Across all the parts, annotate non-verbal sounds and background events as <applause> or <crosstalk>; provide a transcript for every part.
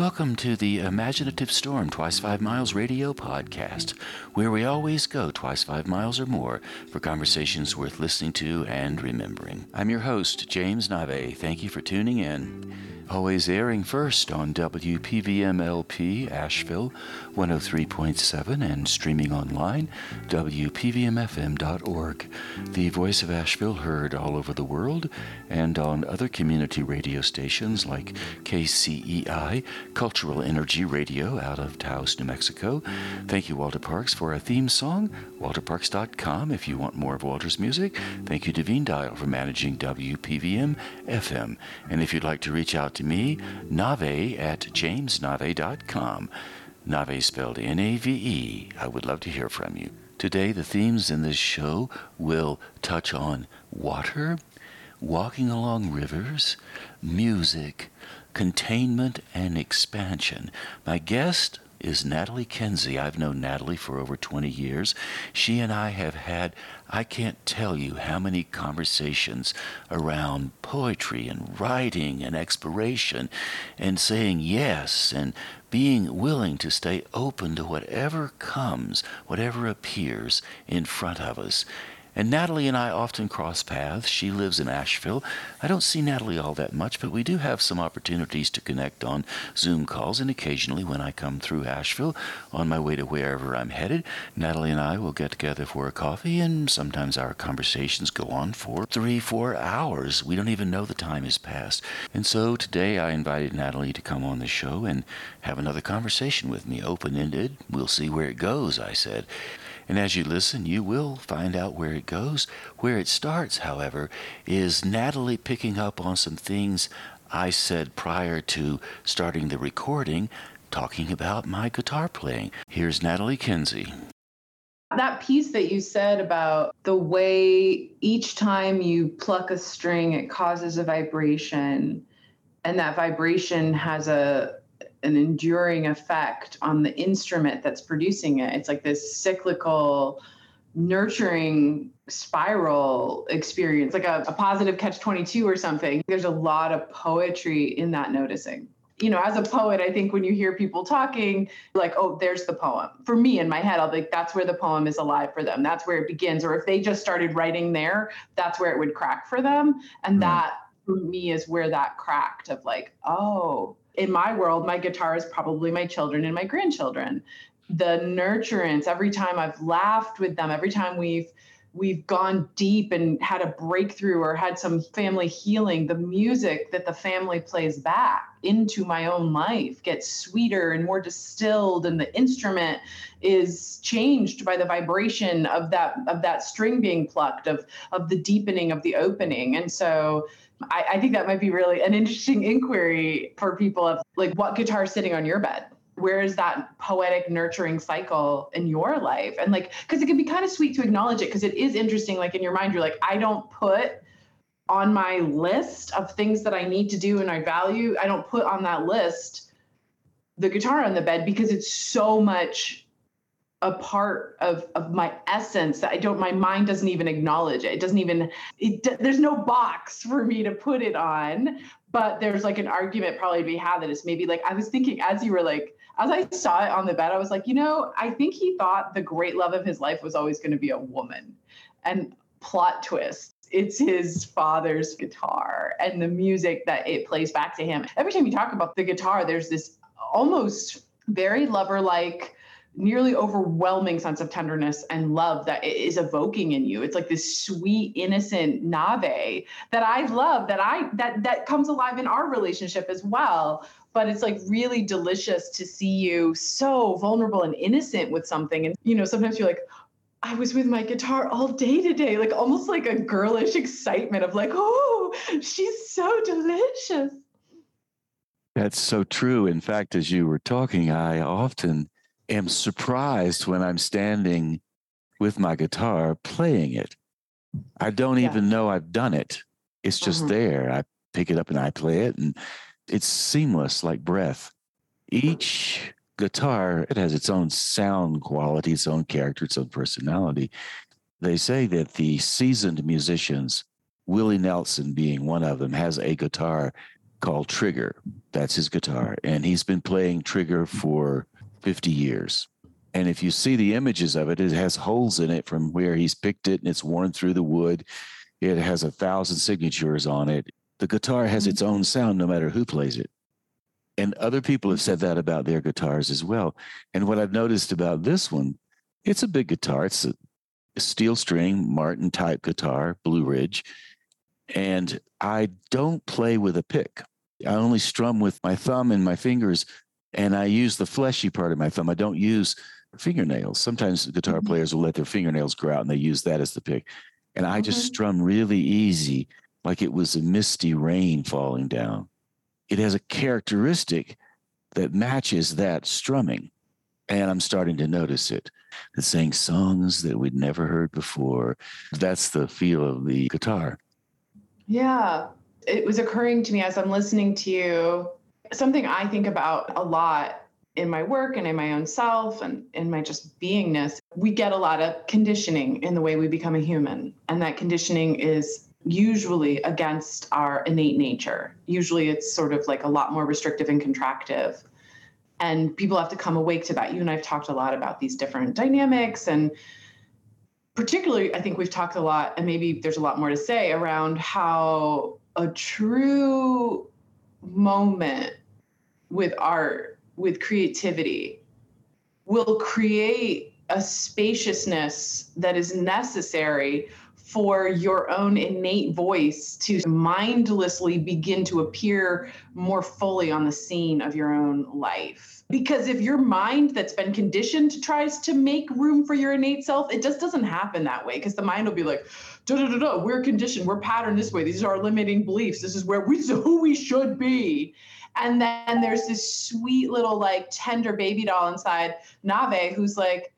Welcome to the Imaginative Storm Twice Five Miles radio podcast, where we always go twice five miles or more for conversations worth listening to and remembering. I'm your host, James Nave. Thank you for tuning in. Always airing first on WPVMLP Asheville 103.7 and streaming online, WPVMFM.org. The voice of Asheville heard all over the world and on other community radio stations like KCEI, Cultural Energy Radio out of Taos, New Mexico. Thank you, Walter Parks, for our theme song, walterparks.com if you want more of Walter's music. Thank you, Devine Dial, for managing WPVM FM. And if you'd like to reach out to me, nave at jamesnave.com. Nave spelled N A V E. I would love to hear from you. Today, the themes in this show will touch on water, walking along rivers, music, containment, and expansion. My guest is Natalie Kenzie. I've known Natalie for over 20 years. She and I have had, I can't tell you how many conversations around poetry and writing and exploration and saying yes and being willing to stay open to whatever comes, whatever appears in front of us. And Natalie and I often cross paths. She lives in Asheville. I don't see Natalie all that much, but we do have some opportunities to connect on Zoom calls. And occasionally, when I come through Asheville on my way to wherever I'm headed, Natalie and I will get together for a coffee, and sometimes our conversations go on for three, four hours. We don't even know the time has passed. And so today I invited Natalie to come on the show and have another conversation with me, open ended. We'll see where it goes, I said. And as you listen, you will find out where it goes. Where it starts, however, is Natalie picking up on some things I said prior to starting the recording, talking about my guitar playing. Here's Natalie Kinsey. That piece that you said about the way each time you pluck a string, it causes a vibration, and that vibration has a an enduring effect on the instrument that's producing it. It's like this cyclical, nurturing spiral experience, like a, a positive catch 22 or something. There's a lot of poetry in that noticing. You know, as a poet, I think when you hear people talking, like, oh, there's the poem. For me in my head, I'll be like, that's where the poem is alive for them. That's where it begins. Or if they just started writing there, that's where it would crack for them. And mm. that for me is where that cracked of like, oh, in my world, my guitar is probably my children and my grandchildren. The nurturance, every time I've laughed with them, every time we've we've gone deep and had a breakthrough or had some family healing, the music that the family plays back into my own life gets sweeter and more distilled and the instrument is changed by the vibration of that of that string being plucked of of the deepening of the opening and so I, I think that might be really an interesting inquiry for people of like what guitar is sitting on your bed? Where is that poetic nurturing cycle in your life? And like because it can be kind of sweet to acknowledge it because it is interesting like in your mind you're like i don't put on my list of things that i need to do and i value i don't put on that list the guitar on the bed because it's so much a part of of my essence that I don't my mind doesn't even acknowledge it. It doesn't even it, there's no box for me to put it on, but there's like an argument probably to be had that is maybe like I was thinking as you were like as I saw it on the bed I was like, you know, I think he thought the great love of his life was always going to be a woman. And plot twist it's his father's guitar and the music that it plays back to him. Every time you talk about the guitar, there's this almost very lover like nearly overwhelming sense of tenderness and love that it is evoking in you. It's like this sweet, innocent nave that I love, that I that that comes alive in our relationship as well. But it's like really delicious to see you so vulnerable and innocent with something. And you know, sometimes you're like, I was with my guitar all day today, like almost like a girlish excitement of like, oh, she's so delicious. That's so true. In fact, as you were talking, I often am surprised when I'm standing with my guitar playing it. I don't yeah. even know I've done it. It's just mm-hmm. there. I pick it up and I play it, and it's seamless like breath. Each guitar, it has its own sound quality, its own character, its own personality. They say that the seasoned musicians, Willie Nelson being one of them, has a guitar called Trigger. That's his guitar. And he's been playing Trigger for 50 years. And if you see the images of it, it has holes in it from where he's picked it and it's worn through the wood. It has a thousand signatures on it. The guitar has mm-hmm. its own sound no matter who plays it. And other people have said that about their guitars as well. And what I've noticed about this one, it's a big guitar. It's a, a steel string Martin type guitar, Blue Ridge. And I don't play with a pick. I only strum with my thumb and my fingers, and I use the fleshy part of my thumb. I don't use fingernails. Sometimes guitar mm-hmm. players will let their fingernails grow out and they use that as the pick. And I just strum really easy, like it was a misty rain falling down. It has a characteristic that matches that strumming. And I'm starting to notice it. It's saying songs that we'd never heard before. That's the feel of the guitar. Yeah. It was occurring to me as I'm listening to you, something I think about a lot in my work and in my own self and in my just beingness. We get a lot of conditioning in the way we become a human. And that conditioning is usually against our innate nature. Usually it's sort of like a lot more restrictive and contractive. And people have to come awake to that. You and I've talked a lot about these different dynamics and particularly, I think we've talked a lot, and maybe there's a lot more to say around how a true moment with art, with creativity, will create a spaciousness that is necessary for your own innate voice to mindlessly begin to appear more fully on the scene of your own life. Because if your mind that's been conditioned tries to make room for your innate self it just doesn't happen that way because the mind will be like da da da da we're conditioned we're patterned this way these are our limiting beliefs this is where we <laughs> who we should be and then there's this sweet little like tender baby doll inside nave who's like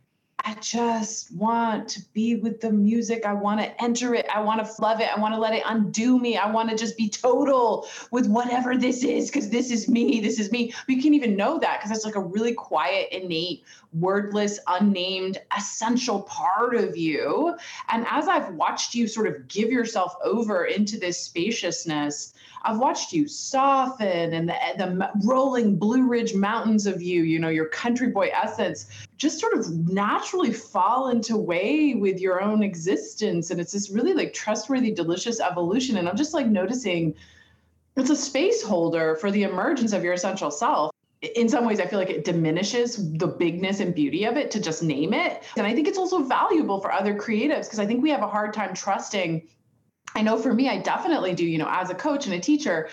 I just want to be with the music. I want to enter it. I want to love it. I want to let it undo me. I want to just be total with whatever this is because this is me. This is me. But you can't even know that because it's like a really quiet, innate, wordless, unnamed, essential part of you. And as I've watched you sort of give yourself over into this spaciousness, I've watched you soften and the, the rolling Blue Ridge mountains of you, you know, your country boy essence, just sort of naturally fall into way with your own existence. And it's this really like trustworthy, delicious evolution. And I'm just like noticing it's a space holder for the emergence of your essential self in some ways, I feel like it diminishes the bigness and beauty of it to just name it. And I think it's also valuable for other creatives because I think we have a hard time trusting I know for me, I definitely do, you know, as a coach and a teacher,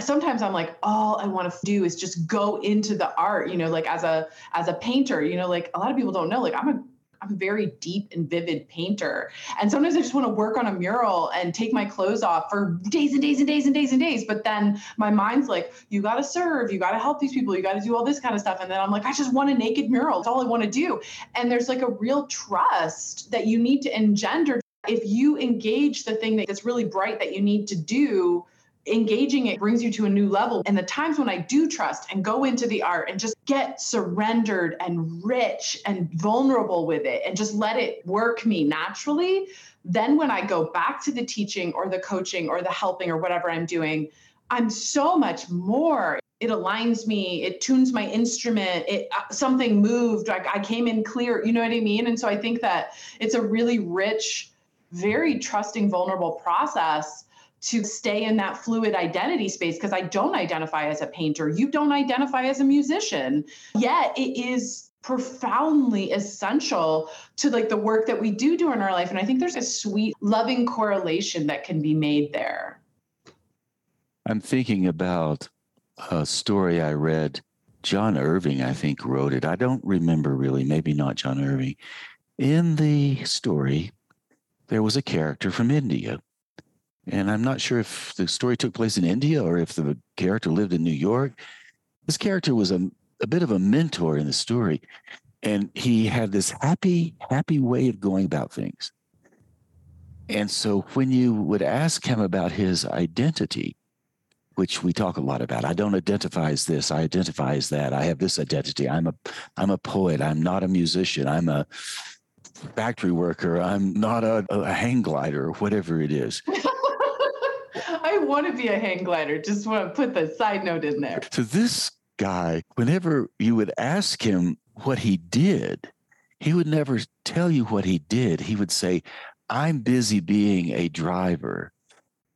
sometimes i'm like all i want to do is just go into the art you know like as a as a painter you know like a lot of people don't know like i'm a I'm a very deep and vivid painter. And sometimes I just want to work on a mural and take my clothes off for days and days and days and days and days. But then my mind's like, you got to serve, you got to help these people, you got to do all this kind of stuff. And then I'm like, I just want a naked mural. It's all I want to do. And there's like a real trust that you need to engender if you engage the thing that's really bright that you need to do, engaging it brings you to a new level. And the times when I do trust and go into the art and just get surrendered and rich and vulnerable with it and just let it work me naturally, then when I go back to the teaching or the coaching or the helping or whatever I'm doing, I'm so much more. It aligns me. It tunes my instrument. It uh, something moved. Like I came in clear. You know what I mean? And so I think that it's a really rich very trusting, vulnerable process to stay in that fluid identity space because I don't identify as a painter. You don't identify as a musician. Yet it is profoundly essential to like the work that we do do in our life and i think there's a sweet loving correlation that can be made there i'm thinking about a story i read john irving i think wrote it i don't remember really maybe not john irving in the story there was a character from India. And I'm not sure if the story took place in India or if the character lived in New York. This character was a, a bit of a mentor in the story. And he had this happy, happy way of going about things. And so when you would ask him about his identity, which we talk a lot about, I don't identify as this, I identify as that. I have this identity. I'm a I'm a poet. I'm not a musician. I'm a factory worker. I'm not a, a hang glider or whatever it is. <laughs> I want to be a hang glider. Just want to put the side note in there. So this guy, whenever you would ask him what he did, he would never tell you what he did. He would say, I'm busy being a driver.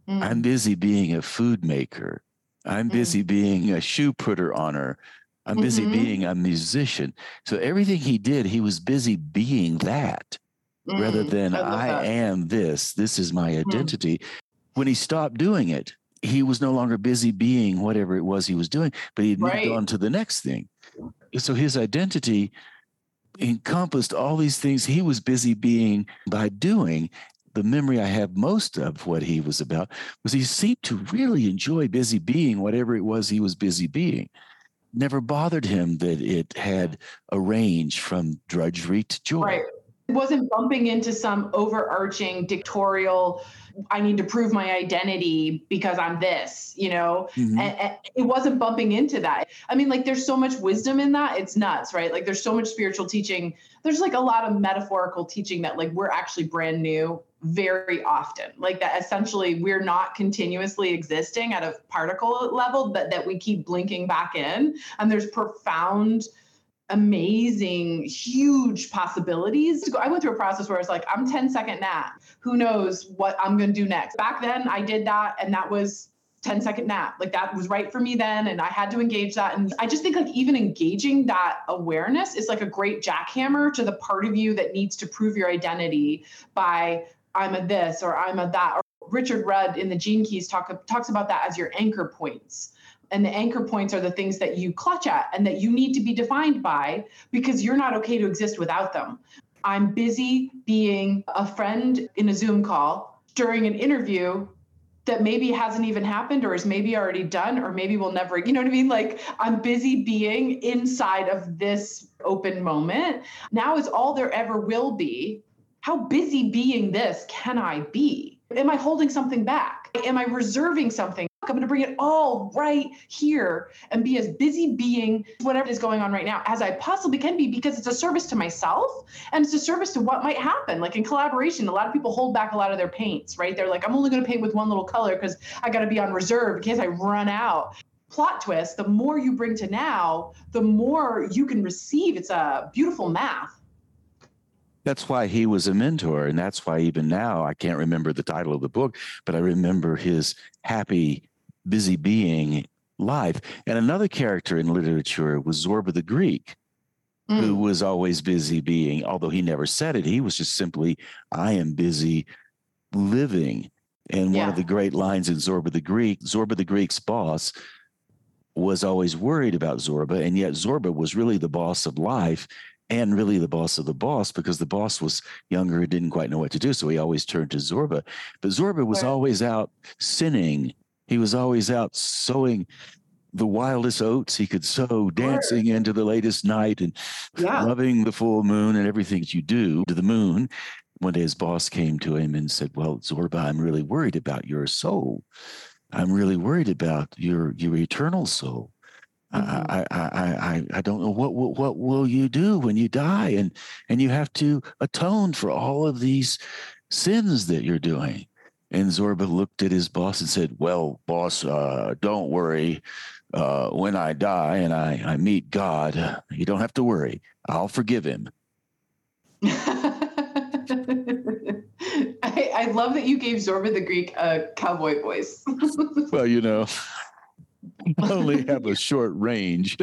Mm. I'm busy being a food maker. I'm mm. busy mm. being a shoe putter honor. I'm busy mm-hmm. being a musician. So everything he did, he was busy being that mm. rather than I, I am this. This is my mm-hmm. identity. When he stopped doing it, he was no longer busy being whatever it was he was doing, but he moved right. on to the next thing. So his identity encompassed all these things he was busy being by doing. The memory I have most of what he was about was he seemed to really enjoy busy being whatever it was he was busy being. Never bothered him that it had a range from drudgery to joy. Right. It wasn't bumping into some overarching dictatorial I need to prove my identity because I'm this, you know, mm-hmm. and, and, it wasn't bumping into that. I mean, like, there's so much wisdom in that. It's nuts, right? Like, there's so much spiritual teaching. There's like a lot of metaphorical teaching that, like, we're actually brand new very often. Like, that essentially we're not continuously existing at a particle level, but that we keep blinking back in. And there's profound amazing, huge possibilities. I went through a process where it's like, I'm 10 second nap. Who knows what I'm going to do next? Back then, I did that, and that was 10 second nap. Like that was right for me then. And I had to engage that. And I just think like even engaging that awareness is like a great jackhammer to the part of you that needs to prove your identity by I'm a this or I'm a that. Or Richard Rudd in the Gene Keys talk, talks about that as your anchor points and the anchor points are the things that you clutch at and that you need to be defined by because you're not okay to exist without them. I'm busy being a friend in a Zoom call during an interview that maybe hasn't even happened or is maybe already done or maybe will never, you know what I mean? Like I'm busy being inside of this open moment. Now is all there ever will be. How busy being this can I be? Am I holding something back? Am I reserving something? I'm going to bring it all right here and be as busy being whatever is going on right now as I possibly can be because it's a service to myself and it's a service to what might happen. Like in collaboration, a lot of people hold back a lot of their paints, right? They're like, I'm only going to paint with one little color because I got to be on reserve in case I run out. Plot twist the more you bring to now, the more you can receive. It's a beautiful math that's why he was a mentor and that's why even now i can't remember the title of the book but i remember his happy busy being life. And another character in literature was Zorba the Greek, mm. who was always busy being, although he never said it, he was just simply, I am busy living. And yeah. one of the great lines in Zorba the Greek, Zorba the Greek's boss was always worried about Zorba, and yet Zorba was really the boss of life and really the boss of the boss because the boss was younger and didn't quite know what to do. So he always turned to Zorba. But Zorba was right. always out sinning he was always out sowing the wildest oats he could sow, dancing sure. into the latest night and yeah. loving the full moon and everything that you do to the moon. One day his boss came to him and said, Well, Zorba, I'm really worried about your soul. I'm really worried about your your eternal soul. Mm-hmm. I, I, I, I don't know what, what what will you do when you die and and you have to atone for all of these sins that you're doing. And Zorba looked at his boss and said, Well, boss, uh, don't worry. Uh, when I die and I, I meet God, you don't have to worry. I'll forgive him. <laughs> I, I, love that you gave Zorba the Greek a cowboy voice. <laughs> well, you know, <laughs> I only have a short range.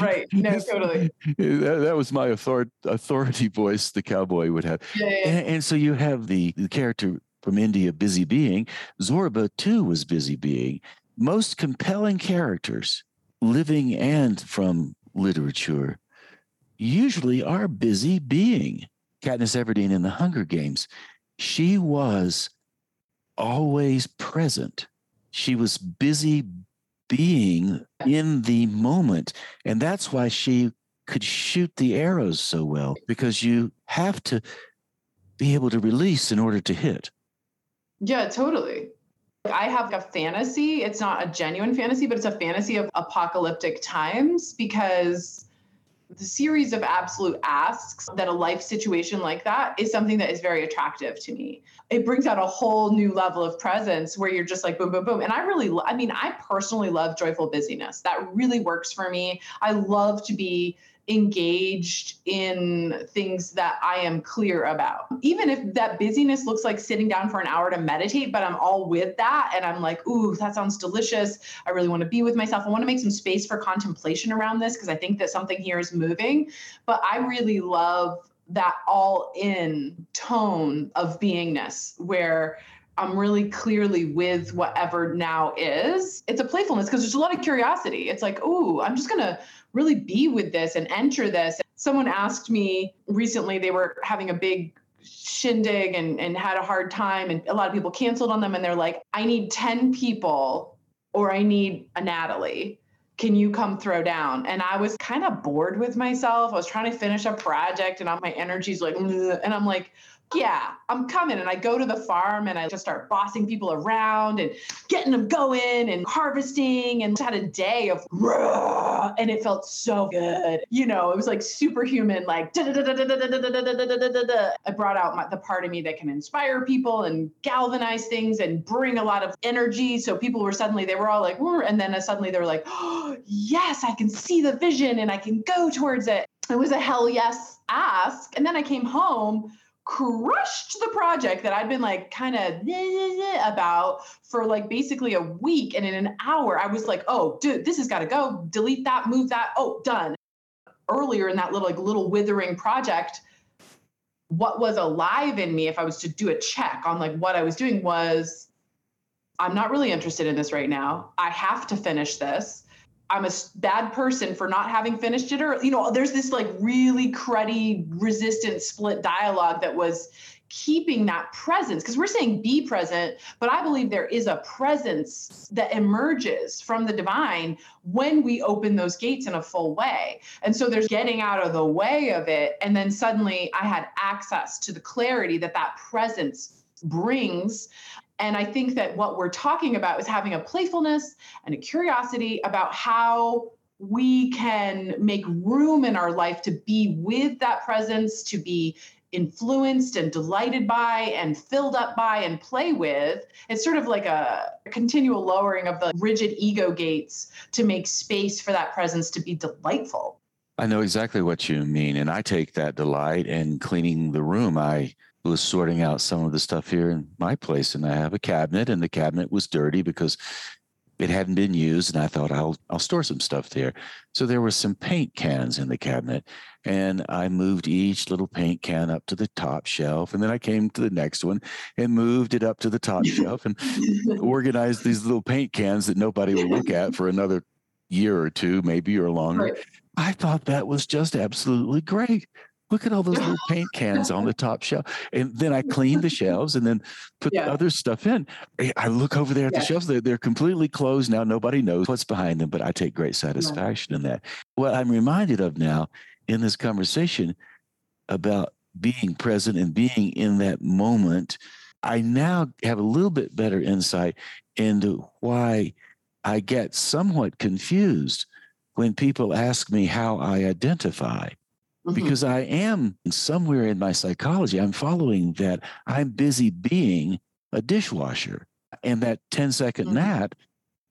right. No, totally. That, that was my author- authority voice the cowboy would have. Yeah, yeah. And, and, so you have the, the character from India, Busy Being, Zorba too was Busy Being. Most compelling characters, living and from literature, usually are busy being. Katniss Everdeen in the Hunger Games, she was always present. She was busy being in the moment. And that's why she could shoot the arrows so well, because you have to be able to release in order to hit. Yeah, totally. I have a fantasy. It's not a genuine fantasy, but it's a fantasy of apocalyptic times because the series of absolute asks that a life situation like that is something that is very attractive to me. It brings out a whole new level of presence where you're just like boom, boom, boom. And I really, I mean, I personally love joyful busyness. That really works for me. I love to be engaged in things that I am clear about. Even if that busyness looks like sitting down for an hour to meditate, but I'm all with that and I'm like, ooh, that sounds delicious. I really want to be with myself. I want to make some space for contemplation around this because I think that something here is moving. But I really love that all in tone of beingness where I'm really clearly with whatever now is. It's a playfulness because there's a lot of curiosity. It's like, ooh, I'm just going to really be with this and enter this. Someone asked me recently, they were having a big shindig and, and had a hard time, and a lot of people canceled on them. And they're like, I need 10 people or I need a Natalie. Can you come throw down? And I was kind of bored with myself. I was trying to finish a project and all my energy's like, and I'm like, yeah, I'm coming. And I go to the farm and I just start bossing people around and getting them going and harvesting and had a day of and it felt so good. You know, it was like superhuman, like I brought out my, the part of me that can inspire people and galvanize things and bring a lot of energy. So people were suddenly, they were all like, and then suddenly they were like, oh, yes, I can see the vision and I can go towards it. It was a hell yes ask. And then I came home crushed the project that I'd been like kind of about for like basically a week. And in an hour, I was like, oh, dude, this has got to go. Delete that, move that. Oh, done. Earlier in that little like little withering project, what was alive in me, if I was to do a check on like what I was doing, was I'm not really interested in this right now. I have to finish this. I'm a bad person for not having finished it or you know there's this like really cruddy resistant split dialogue that was keeping that presence because we're saying be present but i believe there is a presence that emerges from the divine when we open those gates in a full way. And so there's getting out of the way of it and then suddenly i had access to the clarity that that presence brings and I think that what we're talking about is having a playfulness and a curiosity about how we can make room in our life to be with that presence, to be influenced and delighted by and filled up by and play with. It's sort of like a continual lowering of the rigid ego gates to make space for that presence to be delightful. I know exactly what you mean. And I take that delight in cleaning the room. I was sorting out some of the stuff here in my place, and I have a cabinet, and the cabinet was dirty because it hadn't been used, and I thought I'll I'll store some stuff there. So there were some paint cans in the cabinet, and I moved each little paint can up to the top shelf, and then I came to the next one and moved it up to the top <laughs> shelf and organized these little paint cans that nobody will look at for another year or two, maybe or longer. Right. I thought that was just absolutely great. Look at all those little <laughs> paint cans on the top shelf. And then I clean the shelves and then put yeah. the other stuff in. Eh, I look over there at yeah. the shelves. They're, they're completely closed now. Nobody knows what's behind them, but I take great satisfaction yeah. in that. What I'm reminded of now in this conversation about being present and being in that moment, I now have a little bit better insight into why I get somewhat confused when people ask me how I identify. Mm-hmm. Because I am somewhere in my psychology, I'm following that I'm busy being a dishwasher. And that 10 second mm-hmm. nap,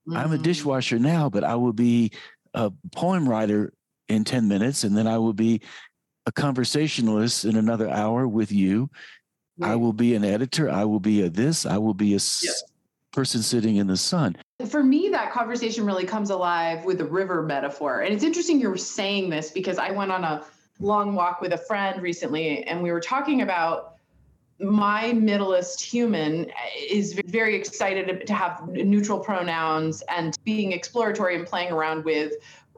mm-hmm. I'm a mm-hmm. dishwasher now, but I will be a poem writer in 10 minutes, and then I will be a conversationalist in another hour with you. Right. I will be an editor. I will be a this. I will be a person sitting in the sun. For me, that conversation really comes alive with the river metaphor. And it's interesting you're saying this because I went on a long walk with a friend recently, and we were talking about my middleist human is very excited to have neutral pronouns and being exploratory and playing around with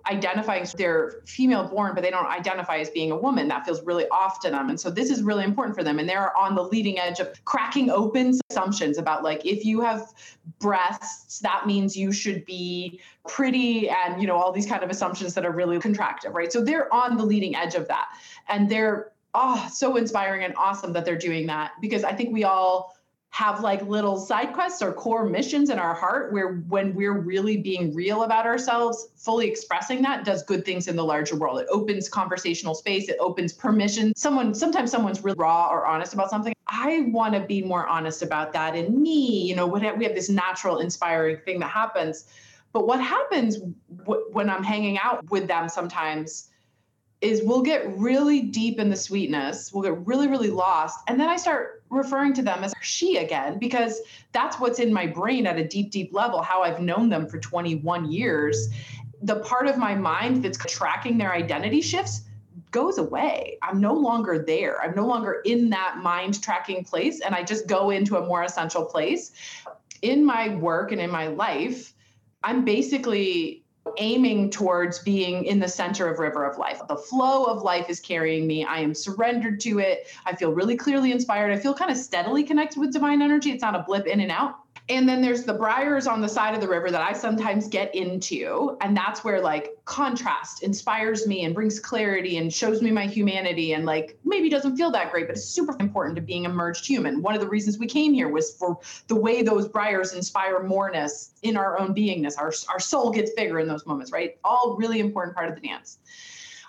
identifying they're female born, but they don't identify as being a woman. That feels really off to them. And so this is really important for them. And they're on the leading edge of cracking open assumptions about like if you have breasts, that means you should be pretty and you know, all these kind of assumptions that are really contractive, right? So they're on the leading edge of that. And they're oh so inspiring and awesome that they're doing that because I think we all have like little side quests or core missions in our heart where when we're really being real about ourselves fully expressing that does good things in the larger world. It opens conversational space it opens permission. Someone sometimes someone's really raw or honest about something. I want to be more honest about that in me you know what we have this natural inspiring thing that happens. But what happens w- when i'm hanging out with them sometimes is we'll get really deep in the sweetness, we'll get really, really lost. And then I start referring to them as she again, because that's what's in my brain at a deep, deep level, how I've known them for 21 years. The part of my mind that's tracking their identity shifts goes away. I'm no longer there. I'm no longer in that mind tracking place. And I just go into a more essential place. In my work and in my life, I'm basically aiming towards being in the center of river of life. The flow of life is carrying me. I am surrendered to it. I feel really clearly inspired. I feel kind of steadily connected with divine energy. It's not a blip in and out and then there's the briars on the side of the river that I sometimes get into. And that's where like contrast inspires me and brings clarity and shows me my humanity and like maybe doesn't feel that great, but it's super important to being a merged human. One of the reasons we came here was for the way those briars inspire moreness in our own beingness. Our, our soul gets bigger in those moments, right? All really important part of the dance.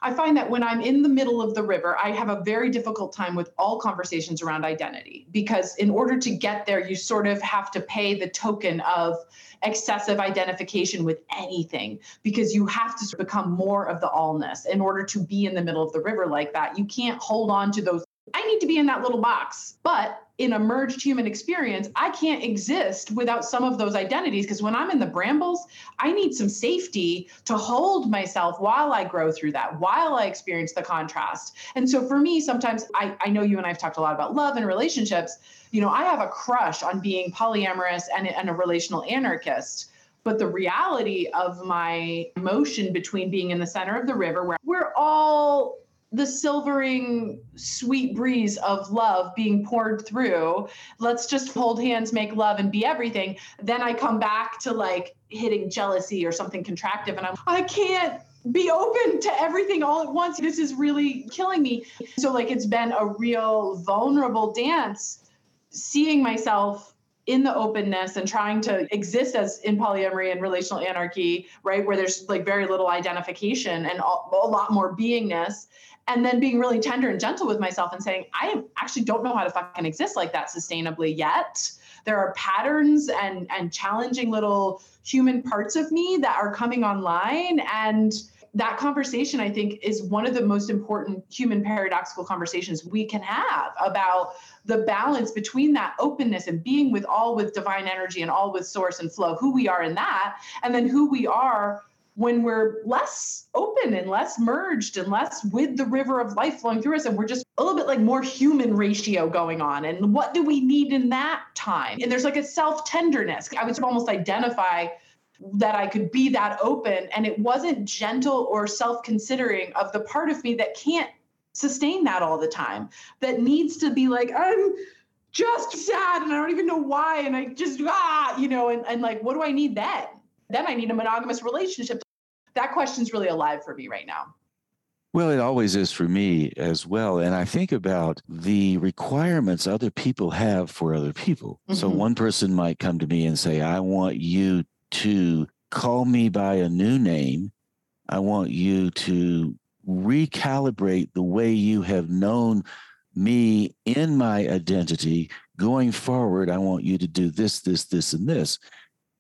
I find that when I'm in the middle of the river, I have a very difficult time with all conversations around identity because in order to get there, you sort of have to pay the token of excessive identification with anything because you have to become more of the allness in order to be in the middle of the river like that. You can't hold on to those. I need to be in that little box. But in a merged human experience, I can't exist without some of those identities. Because when I'm in the brambles, I need some safety to hold myself while I grow through that, while I experience the contrast. And so for me, sometimes I, I know you and I've talked a lot about love and relationships. You know, I have a crush on being polyamorous and, and a relational anarchist. But the reality of my emotion between being in the center of the river, where we're all the silvering sweet breeze of love being poured through let's just hold hands make love and be everything then i come back to like hitting jealousy or something contractive and i'm i can't be open to everything all at once. This is really killing me. So like it's been a real vulnerable dance seeing myself in the openness and trying to exist as in polyamory and relational anarchy, right, where there's like very little identification and a lot more beingness, and then being really tender and gentle with myself and saying, I actually don't know how to fucking exist like that sustainably yet. There are patterns and and challenging little human parts of me that are coming online and that conversation i think is one of the most important human paradoxical conversations we can have about the balance between that openness and being with all with divine energy and all with source and flow who we are in that and then who we are when we're less open and less merged and less with the river of life flowing through us and we're just a little bit like more human ratio going on. And what do we need in that time? And there's like a self tenderness i would almost identify that i could be that open and it wasn't gentle or self considering of the part of me that can't sustain that all the time that needs to be like i'm just sad and i don't even know why and i just ah you know and, and like what do i need then? Then I need a monogamous relationship. That question's really alive for me right now. Well, it always is for me as well. And I think about the requirements other people have for other people. Mm-hmm. So one person might come to me and say, I want you to call me by a new name. I want you to recalibrate the way you have known me in my identity going forward. I want you to do this, this, this, and this.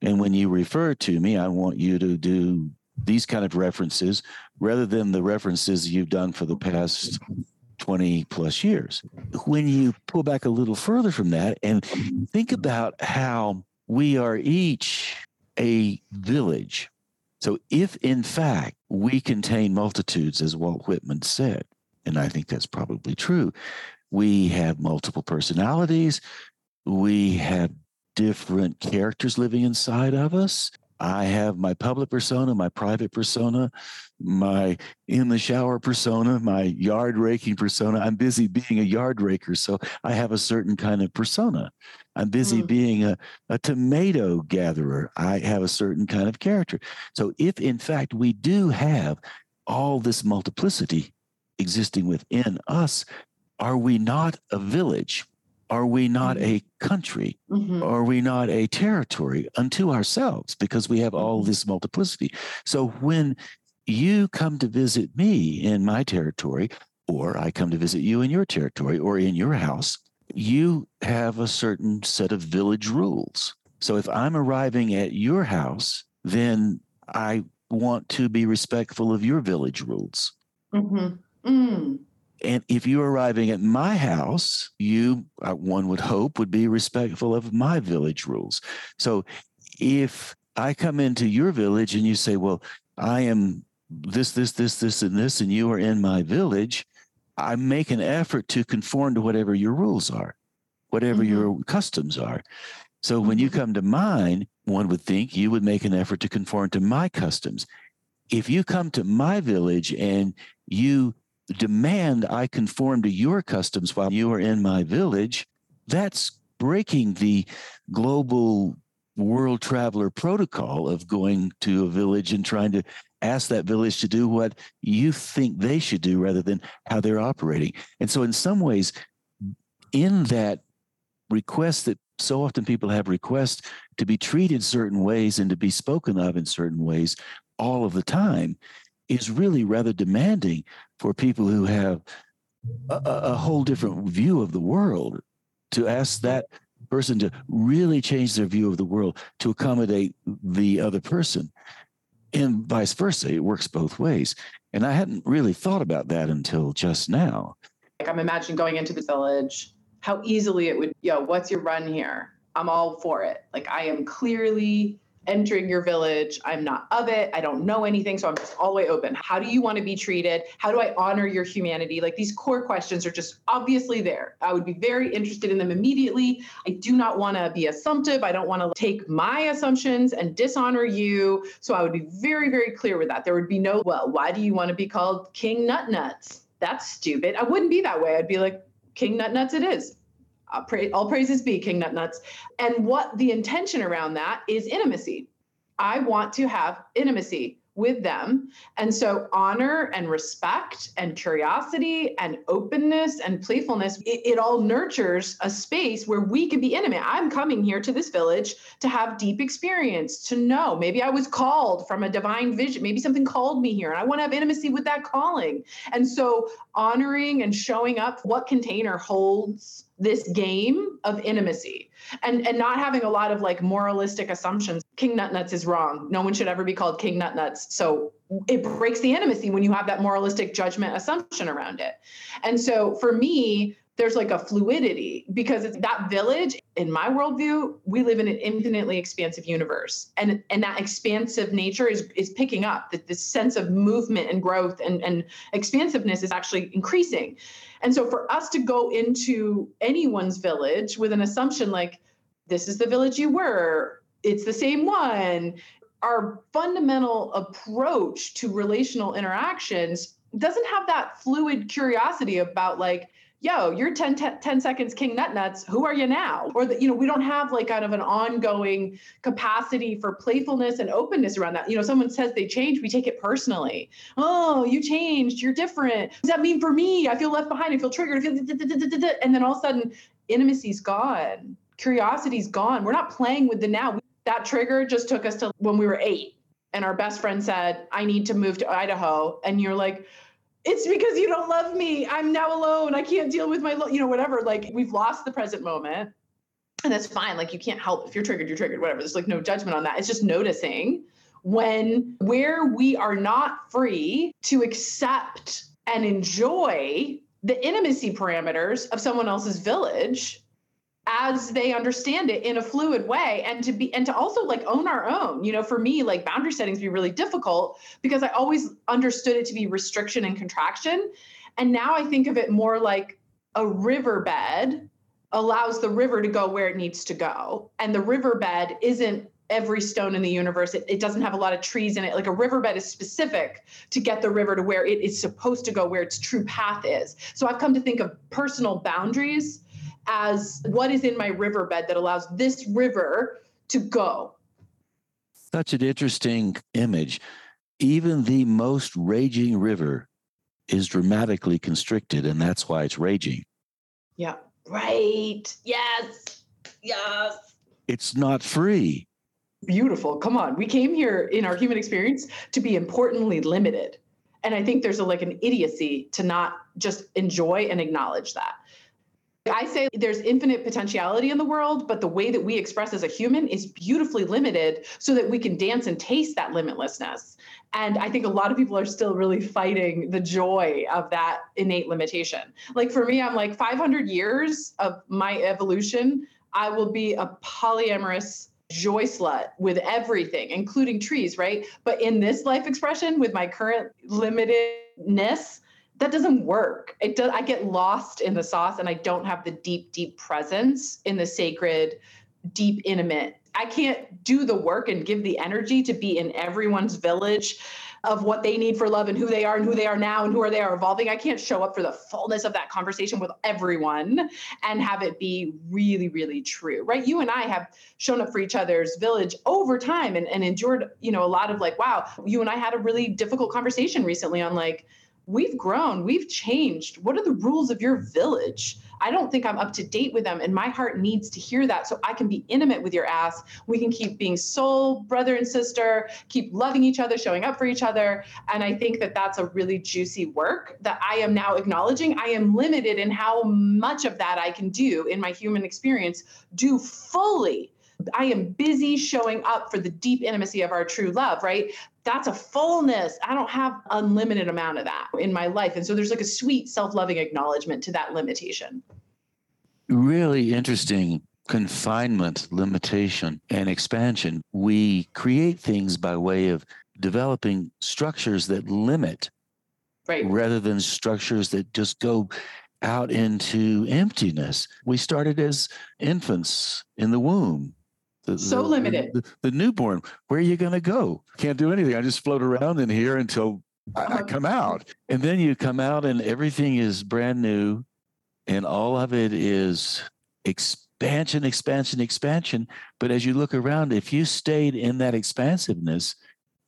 And when you refer to me, I want you to do these kind of references rather than the references you've done for the past 20 plus years. When you pull back a little further from that and think about how we are each a village. So, if in fact we contain multitudes, as Walt Whitman said, and I think that's probably true, we have multiple personalities, we have different characters living inside of us. I have my public persona, my private persona, my in the shower persona, my yard raking persona. I'm busy being a yard raker, so I have a certain kind of persona. I'm busy mm. being a, a tomato gatherer. I have a certain kind of character. So, if in fact we do have all this multiplicity existing within us, are we not a village? Are we not mm-hmm. a country? Mm-hmm. Are we not a territory unto ourselves because we have all mm-hmm. this multiplicity? So when you come to visit me in my territory, or I come to visit you in your territory or in your house, you have a certain set of village rules. So if I'm arriving at your house, then I want to be respectful of your village rules. Mm-hmm. Mm. And if you're arriving at my house, you, uh, one would hope, would be respectful of my village rules. So if I come into your village and you say, well, I am this, this, this, this, and this, and you are in my village, I make an effort to conform to whatever your rules are, whatever mm-hmm. your customs are. So when you mm-hmm. come to mine, one would think you would make an effort to conform to my customs. If you come to my village and you demand I conform to your customs while you are in my village, that's breaking the global world traveler protocol of going to a village and trying to ask that village to do what you think they should do rather than how they're operating. And so, in some ways, in that request that so often people have requests to be treated certain ways and to be spoken of in certain ways all of the time is really rather demanding for people who have a, a whole different view of the world to ask that person to really change their view of the world to accommodate the other person and vice versa. It works both ways. And I hadn't really thought about that until just now. Like I'm imagining going into the village, how easily it would, yo, what's your run here? I'm all for it. Like I am clearly entering your village. I'm not of it. I don't know anything. So I'm just all the way open. How do you want to be treated? How do I honor your humanity? Like these core questions are just obviously there. I would be very interested in them immediately. I do not want to be assumptive. I don't want to take my assumptions and dishonor you. So I would be very, very clear with that. There would be no, well, why do you want to be called King Nut Nuts? That's stupid. I wouldn't be that way. I'd be like, King Nut Nuts it is Uh, all praises be King Nut Nuts. And what the intention around that is intimacy. I want to have intimacy with them. And so, honor and respect and curiosity and openness and playfulness, it, it, all nurtures a space where we can be intimate. I'm coming here to this village to have deep experience, to know. Maybe I was called from a divine vision. Maybe something called me here, and I want to have intimacy with that calling. And so, honoring and showing up, what container holds this game of intimacy and and not having a lot of like moralistic assumptions. King nut nuts is wrong. No one should ever be called king nut nuts so it breaks the intimacy when you have that moralistic judgment assumption around it. And so for me there's like a fluidity because it's that village in my worldview we live in an infinitely expansive universe. And and that expansive nature is is picking up. That this sense of movement and growth and and expansiveness is actually increasing. And so for us to go into anyone's village with an assumption like this is the village you were. It's the same one. Our fundamental approach to relational interactions doesn't have that fluid curiosity about like yo, you're 10, 10, 10, seconds King Nut Nuts. Who are you now? Or that, you know, we don't have like kind of an ongoing capacity for playfulness and openness around that. You know, someone says they changed, we take it personally. Oh, you changed, you're different. What does that mean for me? I feel left behind, I feel triggered, I feel and then all of a sudden intimacy's gone. Curiosity's gone. We're not playing with the now. That trigger just took us to when we were eight. And our best friend said, I need to move to Idaho. And you're like, it's because you don't love me. I'm now alone. I can't deal with my, lo-, you know, whatever. Like we've lost the present moment. And that's fine. Like you can't help if you're triggered, you're triggered, whatever. There's like no judgment on that. It's just noticing when where we are not free to accept and enjoy the intimacy parameters of someone else's village as they understand it in a fluid way and to be and to also like own our own. You know for me like boundary settings be really difficult because i always understood it to be restriction and contraction. And now i think of it more like a riverbed allows the river to go where it needs to go. And the riverbed isn't every stone in the universe. It, it doesn't have a lot of trees in it. Like a riverbed is specific to get the river to where it is supposed to go where its true path is. So i've come to think of personal boundaries as what is in my riverbed that allows this river to go. Such an interesting image. Even the most raging river is dramatically constricted, and that's why it's raging. Yeah. Right. Yes. Yes. It's not free. Beautiful. Come on. We came here in our human experience to be importantly limited. And I think there's a, like an idiocy to not just enjoy and acknowledge that. I say there's infinite potentiality in the world, but the way that we express as a human is beautifully limited so that we can dance and taste that limitlessness. And I think a lot of people are still really fighting the joy of that innate limitation. Like for me, I'm like 500 years of my evolution, I will be a polyamorous joy slut with everything, including trees, right? But in this life expression, with my current limitedness, that doesn't work. It does I get lost in the sauce and I don't have the deep, deep presence in the sacred, deep, intimate. I can't do the work and give the energy to be in everyone's village of what they need for love and who they are and who they are now and who are they are evolving. I can't show up for the fullness of that conversation with everyone and have it be really, really true, right? You and I have shown up for each other's village over time and, and endured, you know, a lot of like, wow, you and I had a really difficult conversation recently on like, we've grown, we've changed. What are the rules of your village? I don't think I'm up to date with them. And my heart needs to hear that so I can be intimate with your ass. We can keep being soul brother and sister, keep loving each other, showing up for each other. And I think that that's a really juicy work that I am now acknowledging. I am limited in how much of that I can do in my human experience, do fully I am busy showing up for the deep intimacy of our true love, right? That's a fullness. I don't have unlimited amount of that in my life. And so there's like a sweet self-loving acknowledgement to that limitation. Really interesting confinement, limitation, and expansion. We create things by way of developing structures that limit right. rather than structures that just go out into emptiness. We started as infants in the womb the, so the, limited. The, the, newborn, where are you going to go? Can't do anything. I just float around in here until I, I uh-huh. come out. And then you come out and everything is brand new. And all of it is expansion, expansion, expansion. But as you look around, if you stayed in that expansiveness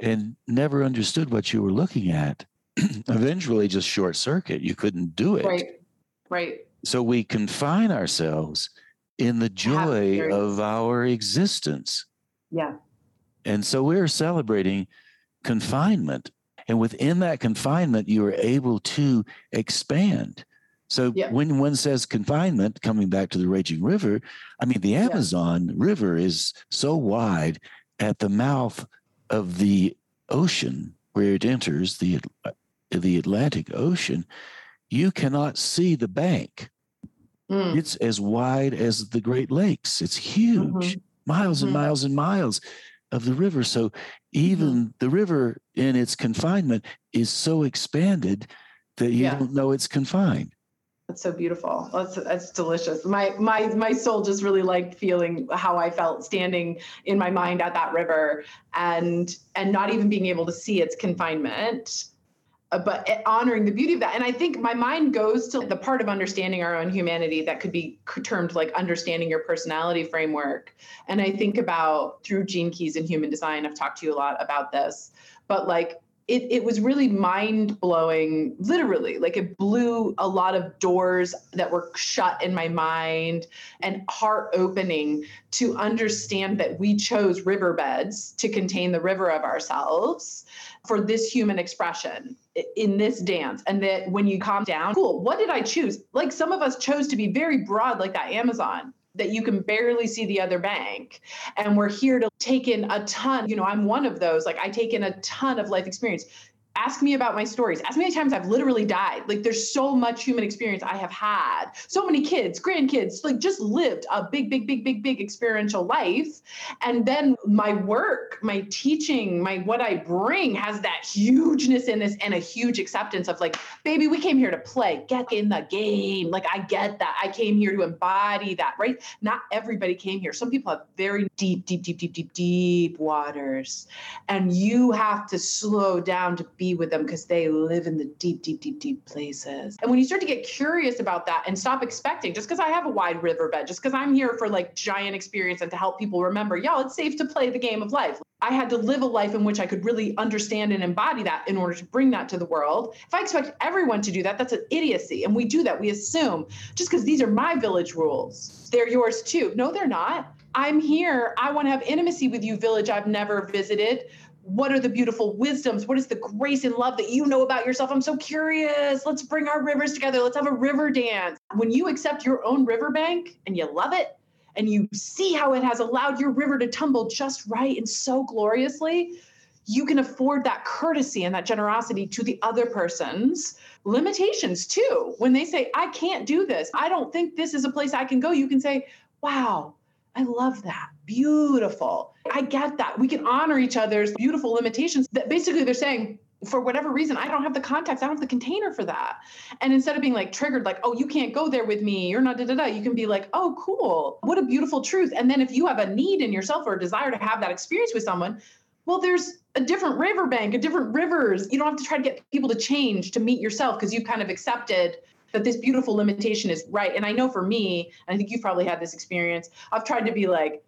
and never understood what you were looking at, <clears throat> eventually just short circuit. You couldn't do it. Right. Right. So we confine ourselves in the joy of our existence. Yeah. And so we're celebrating confinement. And within that confinement, you are able to expand. So yeah. when one says confinement, coming back to the raging river, I mean, the Amazon yeah. River is so wide at the mouth of the ocean where it enters the, uh, the Atlantic Ocean, you cannot see the bank. Mm. It's as wide as the Great Lakes. It's huge, mm-hmm. miles and mm-hmm. miles and miles of the river. So even mm-hmm. the river in its confinement is so expanded that you yeah. don't know it's confined. That's so beautiful. That's that's delicious. My my my soul just really liked feeling how I felt standing in my mind at that river and and not even being able to see its confinement Uh, but eh, honoring the beauty of that. And I think my mind goes to the part of understanding our own humanity that could be termed like understanding your personality framework. And I think about through Gene Keys and human design, I've talked to you a lot about this, but like it, it was really mind blowing, literally. Like it blew a lot of doors that were shut in my mind and heart opening to understand that we chose riverbeds to contain the river of ourselves for this human expression in this dance. And that when you calm down cool what did i choose? Like some of us chose to be very broad like that amazon that you can barely see the other bank. And we're here to take in a ton you know i'm one of those like i take in a ton of life experience ask me about my stories. Ask me how many times I've literally died. Like there's so much human experience I have had. So many kids, grandkids, like just lived a big, big, big, big, big experiential life. And then my work, my teaching, my what I bring has that hugeness in this and a huge acceptance of like, baby, we came here to play. Get in the game. Like I get that. I came here to embody that, right? Not everybody came here. Some people have very deep, deep, deep, deep, deep, deep waters. And you have to slow down to be be with them because they live in the deep, deep, deep, deep places. And when you start to get curious about that and stop expecting, just because I have a wide riverbed, just because I'm here for like giant experience and to help people remember, y'all, it's safe to play the game of life. I had to live a life in which I could really understand and embody that in order to bring that to the world. If I expect everyone to do that, that's an idiocy. And we do that. We assume just because these are my village rules, they're yours too. No, they're not. I'm here. I want to have intimacy with you, village I've never visited. What are the beautiful wisdoms? What is the grace and love that you know about yourself? I'm so curious. Let's bring our rivers together. Let's have a river dance. When you accept your own riverbank and you love it, and you see how it has allowed your river to tumble just right and so gloriously, you can afford that courtesy and that generosity to the other person's limitations too. When they say, I can't do this, I don't think this is a place I can go, you can say, Wow, I love that. Beautiful. I get that. We can honor each other's beautiful limitations that basically they're saying, for whatever reason, I don't have the context, I don't have the container for that. And instead of being like triggered, like, oh, you can't go there with me, you're not da da da, you can be like, oh, cool. What a beautiful truth. And then if you have a need in yourself or a desire to have that experience with someone, well, there's a different riverbank, a different rivers. You don't have to try to get people to change to meet yourself because you've kind of accepted that this beautiful limitation is right. And I know for me, and I think you've probably had this experience, I've tried to be like,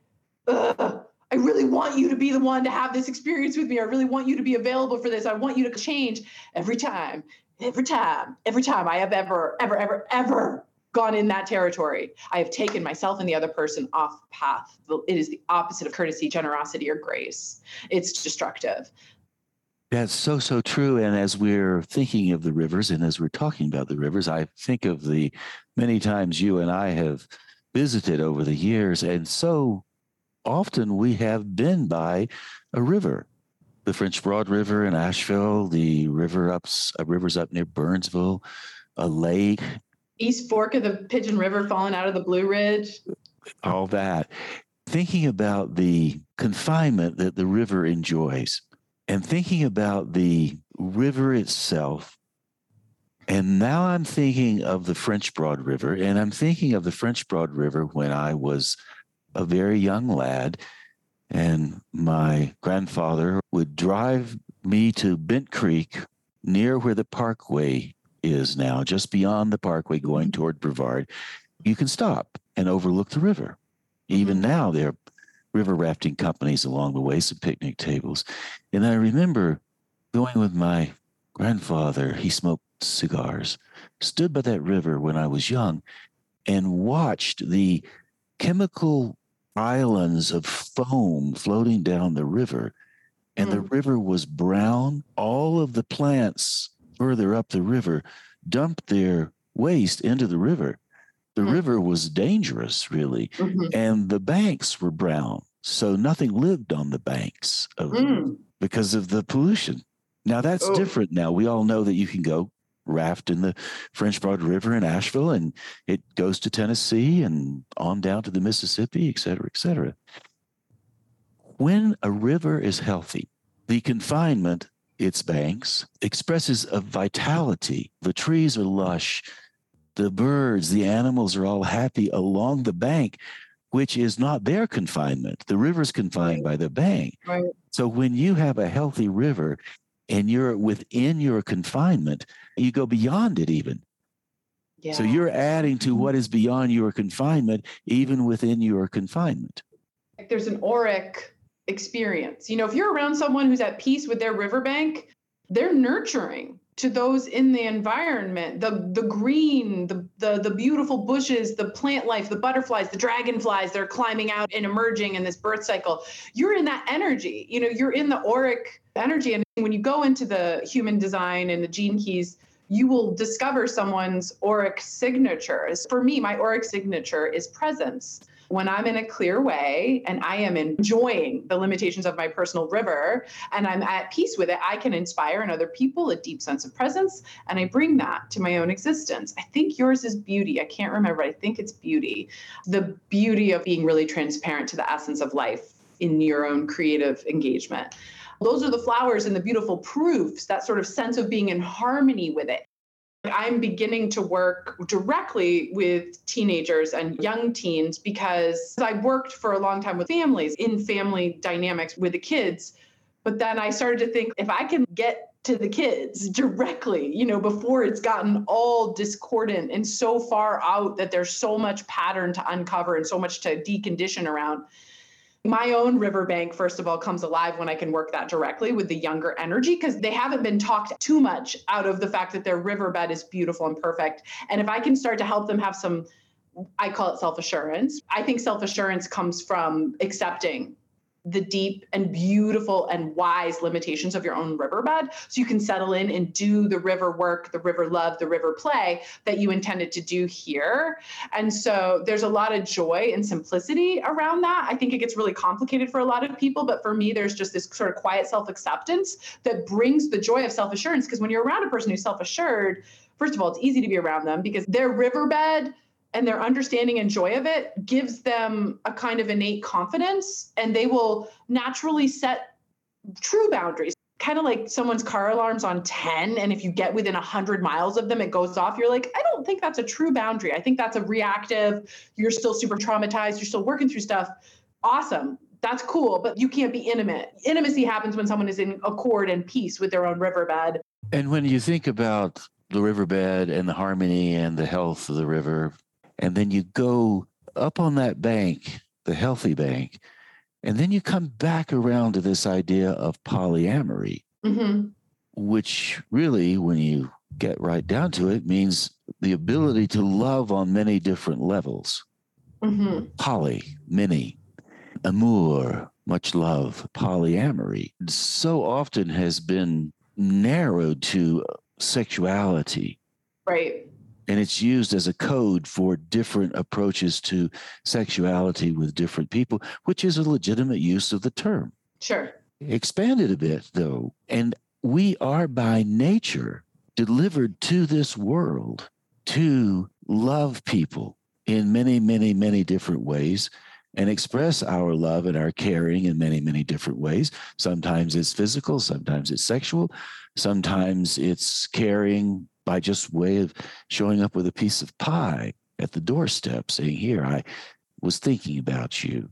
Ugh, I really want you to be the one to have this experience with me. I really want you to be available for this. I want you to change every time, every time, every time I have ever, ever, ever, ever gone in that territory. I have taken myself and the other person off path. It is the opposite of courtesy, generosity, or grace. It's destructive. That's so, so true. And as we're thinking of the rivers and as we're talking about the rivers, I think of the many times you and I have visited over the years. And so often we have been by a river. The French Broad River in Asheville, the river up, uh, rivers up near Burnsville, a lake. East Fork of the Pigeon River falling out of the Blue Ridge. All that. Thinking about the confinement that the river enjoys and thinking about the river itself. And now I'm thinking of the French Broad River, and I'm thinking of the French Broad River when I was a very young lad, and my grandfather would drive me to Bent Creek near where the parkway is now, just beyond the parkway going toward Brevard. You can stop and overlook the river. Even mm-hmm. now, there are river rafting companies along the way, some picnic tables. And I remember going with my grandfather, he smoked cigars, stood by that river when I was young, and watched the chemical islands of foam floating down the river. And mm. the river was brown. All of the plants further up the river dumped their waste into the river. The mm. river was dangerous, really. Mm-hmm. And the banks were brown. So nothing lived on the banks of, mm. because of the pollution. Now that's oh. different now. We all know that you can go raft in the French Broad River in Asheville, and it goes to Tennessee and on down to the Mississippi, et cetera, et cetera. When a river is healthy, the confinement, its banks, expresses a vitality. The trees are lush, the birds, the animals are all happy along the bank, which is not their confinement. The river's confined by the bank. Right. So when you have a healthy river, and you're within your confinement, you go beyond it even. Yeah. So you're adding to what is beyond your confinement, even within your confinement. There's an auric experience. You know, if you're around someone who's at peace with their riverbank, they're nurturing to those in the environment the the green the, the the beautiful bushes the plant life the butterflies the dragonflies that are climbing out and emerging in this birth cycle you're in that energy you know you're in the auric energy and when you go into the human design and the gene keys, you will discover someone's auric signatures. For me, my auric signature is presence. When I'm in a clear way and I am enjoying the limitations of my personal river and I'm at peace with it, I can inspire in other people a deep sense of presence and I bring that to my own existence. I think yours is beauty. I can't remember. I think it's beauty. The beauty of being really transparent to the essence of life in your own creative engagement. Those are the flowers and the beautiful proofs, that sort of sense of being in harmony with it. I'm beginning to work directly with teenagers and young teens because I worked for a long time with families in family dynamics with the kids. But then I started to think if I can get to the kids <laughs> directly, you know, before it's gotten all discordant and so far out that there's so much pattern to uncover and so much to decondition around, My own riverbank, first of all, comes alive when I can work that directly with the younger energy because they haven't been talked too much out of the fact that their riverbed is beautiful and perfect. And if I can start to help them have some, I call it self assurance. I think self assurance comes from accepting the deep and beautiful and wise limitations of your own riverbed. So you can settle in and do the river work the river love the river play that you intended to do here. And so there's a lot of joy and simplicity around that. I think it gets really complicated for a lot of people but for me there's just this sort of quiet self-acceptance that brings the joy of self-assurance. Because when you're around a person who's self-assured first of all it's easy to be around them because their riverbed and their understanding and joy of it gives them a kind of innate confidence and they will naturally set true boundaries. Kind of like someone's car alarms on 10 and if you get within 100 miles of them it goes off. You're like i don't think that's a true boundary. I think that's a reactive you're still super traumatized you're still working through stuff. Awesome. That's cool but you can't be intimate. Intimacy happens when someone is in accord and peace with their own riverbed. And when you think about the riverbed and the harmony and the health of the river and then you go up on that bank, the healthy bank, and then you come back around to this idea of polyamory, mm-hmm. which really, when you get right down to it, means the ability to love on many different levels. Mm-hmm. Poly, many, amour, much love, polyamory, so often has been narrowed to sexuality. Right and it's used as a code for different approaches to sexuality with different people, which is a legitimate use of the term. Sure. Expanded a bit, though, and we are by nature delivered to this world to love people in many, many, many different ways and express our love and our caring in many, many different ways. Sometimes it's physical, sometimes it's sexual, sometimes it's caring by just way of showing up with a piece of pie at the doorstep saying, Here, I was thinking about you.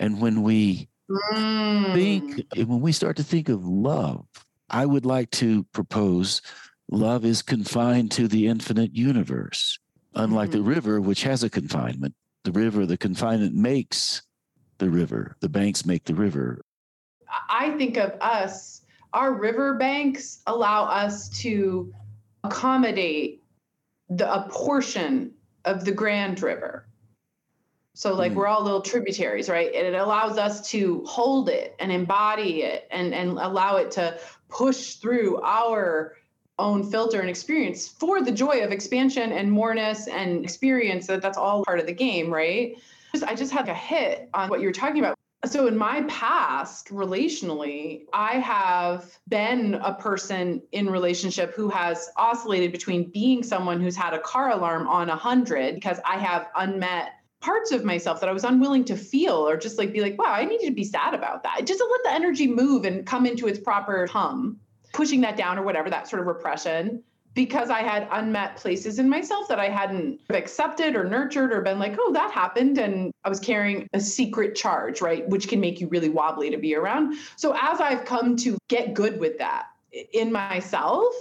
And when we mm. think, when we start to think of love, I would like to propose love is confined to the infinite universe. Unlike mm-hmm. the river, which has a confinement, the river, the confinement makes the river, the banks make the river. I think of us, our river banks allow us to accommodate the a portion of the Grand River. So like mm. we're all little tributaries, right? And it allows us to hold it and embody it and, and allow it to push through our own filter and experience for the joy of expansion and moreness and experience that that's all part of the game, right? I just had a hit on what you were talking about so, in my past, relationally, I have been a person in relationship who has oscillated between being someone who's had a car alarm on 100 because I have unmet parts of myself that I was unwilling to feel or just like be like, wow, I need to be sad about that. Just to let the energy move and come into its proper hum, pushing that down or whatever, that sort of repression because I had unmet places in myself that I hadn't accepted or nurtured or been like, oh, that happened. And I was carrying a secret charge, right? Which can make you really wobbly to be around. So as I've come to get good with that in myself,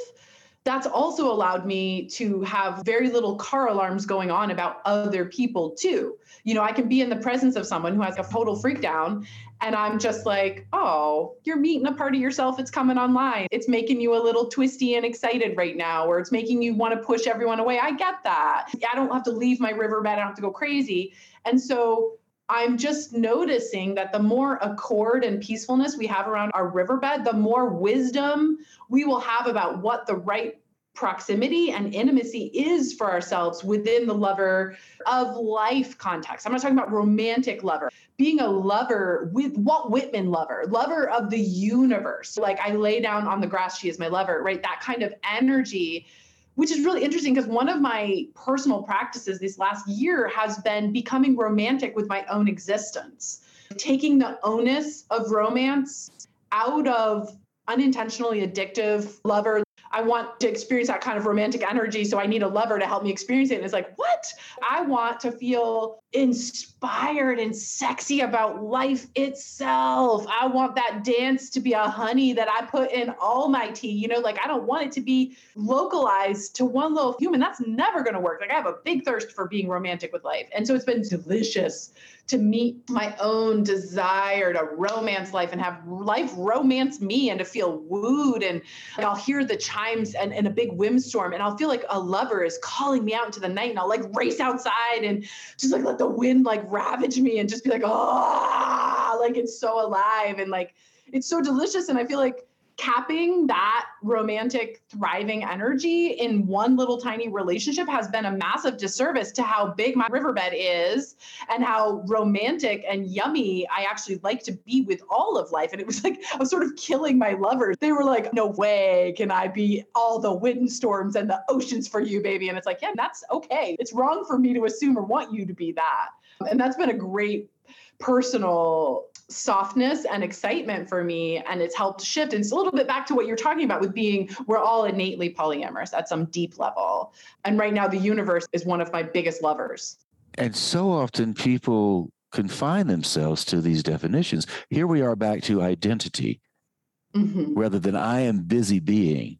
that's also allowed me to have very little car alarms going on about other people too. You know, I can be in the presence of someone who has a total freak down and I'm just like, oh, you're meeting a part of yourself. It's coming online. It's making you a little twisty and excited right now, or it's making you want to push everyone away. I get that. I don't have to leave my riverbed. I don't have to go crazy. And so I'm just noticing that the more accord and peacefulness we have around our riverbed, the more wisdom we will have about what the right proximity and intimacy is for ourselves within the lover of life context. I'm not talking about romantic lover. Being a lover with Walt Whitman lover, lover of the universe. Like I lay down on the grass, she is my lover, right? That kind of energy which is really interesting because one of my personal practices this last year has been becoming romantic with my own existence, taking the onus of romance out of unintentionally addictive lover I want to experience that kind of romantic energy. So I need a lover to help me experience it. And it's like, what? I want to feel inspired and sexy about life itself. I want that dance to be a honey that I put in all my tea. You know, like I don't want it to be localized to one little human. That's never going to work. Like I have a big thirst for being romantic with life. And so it's been delicious to meet my own desire to romance life and have life romance me and to feel wooed. And I'll hear the chimes and, and a big windstorm and I'll feel like a lover is calling me out into the night and I'll like race outside and just like let the wind like ravage me and just be like, oh, like it's so alive and like it's so delicious. And I feel like capping that romantic thriving energy in one little tiny relationship has been a massive disservice to how big my riverbed is and how romantic and yummy I actually like to be with all of life. And it was like I was sort of killing my lovers. They were like no way can I be all the windstorms and the oceans for you baby. And it's like yeah that's okay. It's wrong for me to assume or want you to be that. And that's been a great personal softness and excitement for me and it's helped shift and it's a little bit back to what you're talking about with being we're all innately polyamorous at some deep level and right now the universe is one of my biggest lovers and so often people confine themselves to these definitions here we are back to identity mm-hmm. rather than i am busy being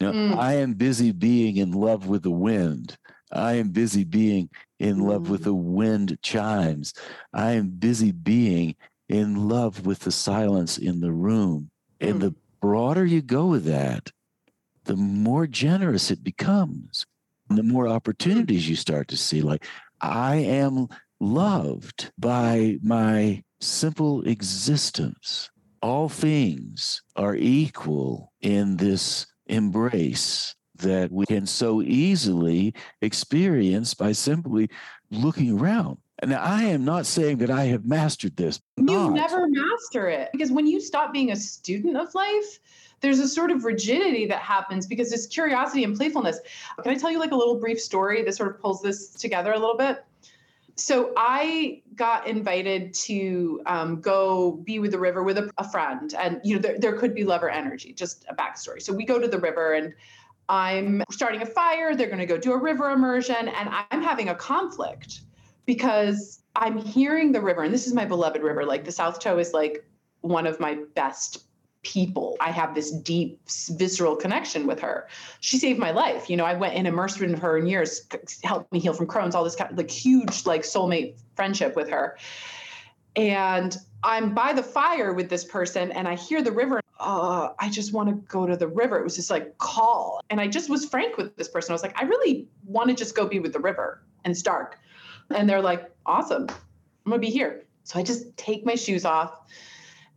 you know, mm. i am busy being in love with the wind I am busy being in love with mm. the wind chimes. I am busy being in love with the silence in the room. And mm. the broader you go with that, the more generous it becomes. And the more opportunities you start to see. Like, I am loved by my simple existence. All things are equal in this embrace that we can so easily experience by simply looking around. Now, I am not saying that I have mastered this. You never master it because when you stop being a student of life, there's a sort of rigidity that happens because there's curiosity and playfulness. Can I tell you like a little brief story that sort of pulls this together a little bit? So I got invited to um, go be with the river with a, a friend, and you know there, there could be lover energy. Just a backstory. So we go to the river, and I'm starting a fire. They're going to go do a river immersion, and I'm having a conflict because I'm hearing the river, and this is my beloved river. Like the South Toe is like one of my best people. I have this deep visceral connection with her. She saved my life. You know, I went and immersed in her in years, helped me heal from Crohn's, all this kind of like huge like soulmate friendship with her. And I'm by the fire with this person and I hear the river. Uh, I just want to go to the river. It was just like call. And I just was frank with this person. I was like, I really want to just go be with the river and it's dark. And they're like, awesome, I'm gonna be here. So I just take my shoes off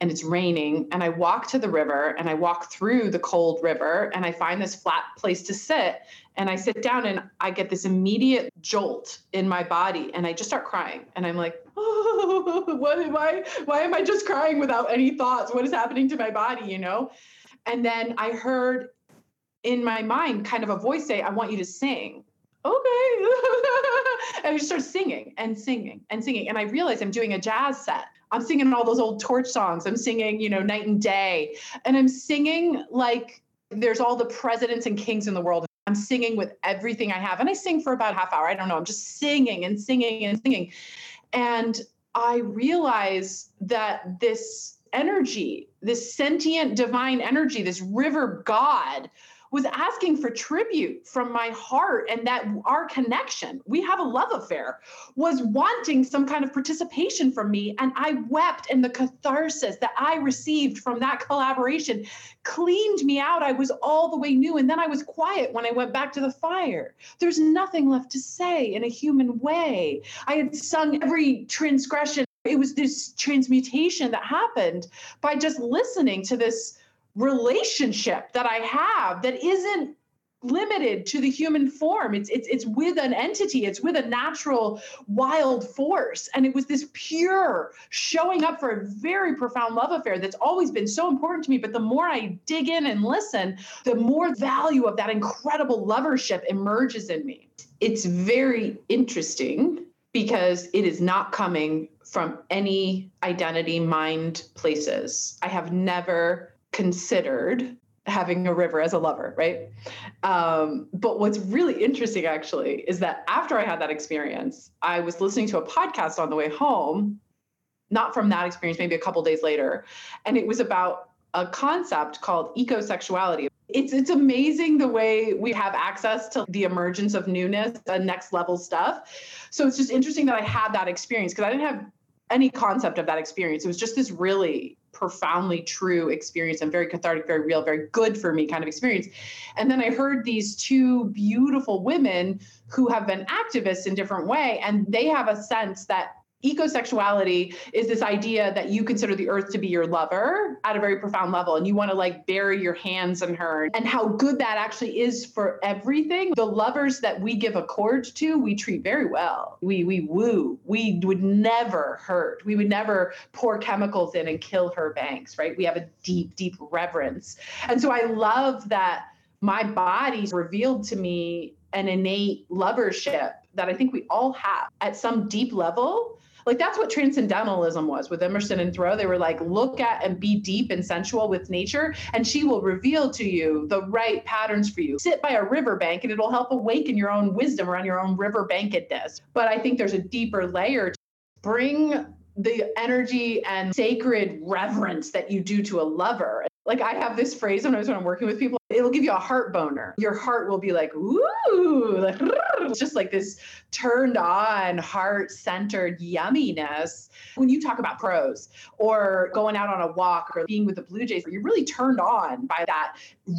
and it's raining and I walk to the river and I walk through the cold river and I find this flat place to sit and I sit down and I get this immediate jolt in my body and I just start crying and I'm like, oh, <laughs> what I? Why am I just crying without any thoughts? What is happening to my body? You know? And then I heard in my mind kind of a voice say, I want you to sing okay. <laughs> <laughs> and I just start singing and singing and singing. And I realize I'm doing a jazz set. I'm singing all those old torch songs. I'm singing, you know, night and day. And I'm singing like there's all the presidents and kings in the world. I'm singing with everything I have. And I sing for about half hour. I don't know. I'm just singing and singing and singing. And I realize that this energy, this sentient divine energy, this river God was asking for tribute from my heart and that our connection, we have a love affair, was wanting some kind of participation from me. And I wept, and the catharsis that I received from that collaboration cleaned me out. I was all the way new. And then I was quiet when I went back to the fire. There's nothing left to say in a human way. I had sung every transgression. It was this transmutation that happened by just listening to this relationship that I have that isn't limited to the human form. It's it's it's with an entity. It's with a natural wild force. And it was this pure showing up for a very profound love affair that's always been so important to me. But the more i dig in and listen the more value of that incredible lovership emerges in me. It's very interesting because it is not coming from any identity mind places. I have never considered having a river as a lover, right? Um, but what's really interesting actually is that after I had that experience, I was listening to a podcast on the way home, not from that experience, maybe a couple days later, and it was about a concept called ecosexuality. It's it's amazing the way we have access to the emergence of newness and next level stuff. So it's just interesting that I had that experience because I didn't have any concept of that experience. It was just this really profoundly true experience and very cathartic, very real, very good for me kind of experience. And then I heard these two beautiful women who have been activists in different way and they have a sense that ecosexuality is this idea that you consider the earth to be your lover at a very profound level and you want to like bury your hands in her and how good that actually is for everything. The lovers that we give accord to we treat very well. We we woo. We would never hurt. We would never pour chemicals in and kill her banks right? We have a deep deep reverence. And so i love that my body revealed to me an innate lovership that I think we all have at some deep level like that's what transcendentalism was with Emerson and Thoreau. They were like, look at and be deep and sensual with nature, and she will reveal to you the right patterns for you. Sit by a riverbank and it'll help awaken your own wisdom around your own river bankedness. But I think there's a deeper layer. Bring the energy and sacred reverence that you do to a lover. Like I have this phrase was when I'm working with people, it'll give you a heart boner. Your heart will be like, ooh, like, just like this turned on, heart centered yumminess. When you talk about pros or going out on a walk or being with the Blue Jays, you're really turned on by that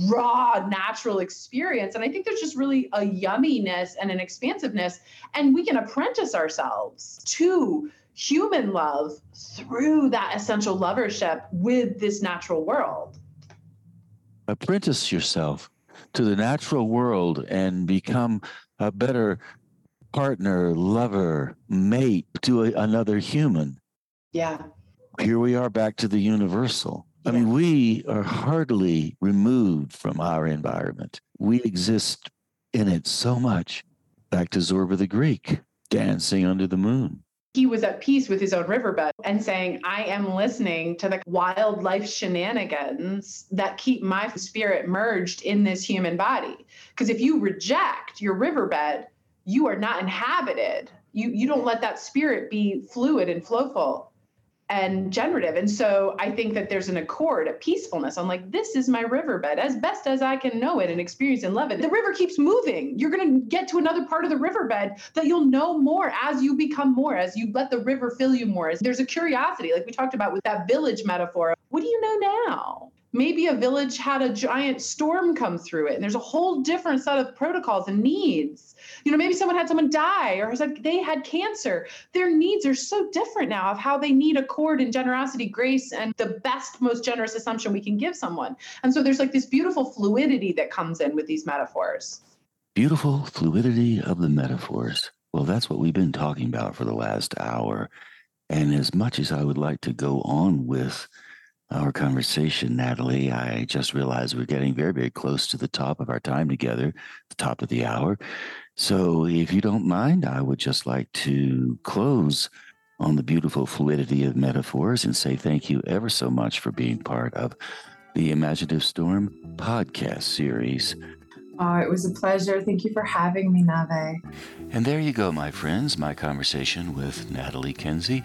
raw, natural experience. And I think there's just really a yumminess and an expansiveness. And we can apprentice ourselves to human love through that essential lovership with this natural world. Apprentice yourself to the natural world and become a better partner, lover, mate to a, another human. Yeah. Here we are back to the universal. Yeah. I mean, we are hardly removed from our environment. We exist in it so much. Back to Zorba the Greek, dancing under the moon he was at peace with his own riverbed and saying, I am listening to the wildlife shenanigans that keep my spirit merged in this human body. Because if you reject your riverbed, you are not inhabited. You, you don't let that spirit be fluid and flowful and generative. And so I think that there's an accord, a peacefulness. I'm like, this is my riverbed as best as I can know it and experience and love it. The river keeps moving. You're going to get to another part of the riverbed that you'll know more as you become more, as you let the river fill you more. There's a curiosity, like we talked about with that village metaphor. What do you know now? Maybe a village had a giant storm come through it. And there's a whole different set of protocols and needs. You know maybe someone had someone die or said they had cancer. Their needs are so different now of how they need accord and generosity grace and the best most generous assumption we can give someone. And so there's like this beautiful fluidity that comes in with these metaphors. Beautiful fluidity of the metaphors. Well that's what we've been talking about for the last hour. And as much as i would like to go on with our conversation, Natalie. I just realized we're getting very, very close to the top of our time together, the top of the hour. So, if you don't mind, I would just like to close on the beautiful fluidity of metaphors and say thank you ever so much for being part of the Imaginative Storm podcast series. Oh, it was a pleasure. Thank you for having me, Nave. And there you go, my friends, my conversation with Natalie Kenzie.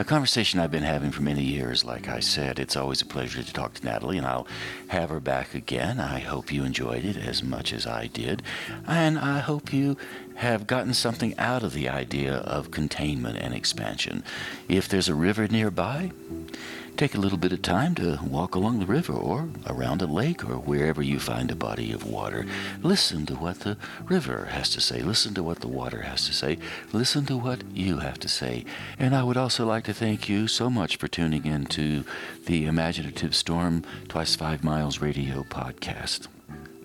A conversation I've been having for many years, like I said. It's always a pleasure to talk to Natalie, and I'll have her back again. I hope you enjoyed it as much as I did, and I hope you have gotten something out of the idea of containment and expansion. If there's a river nearby, Take a little bit of time to walk along the river or around a lake or wherever you find a body of water. Listen to what the river has to say. Listen to what the water has to say. Listen to what you have to say. And I would also like to thank you so much for tuning in to the Imaginative Storm Twice Five Miles radio podcast.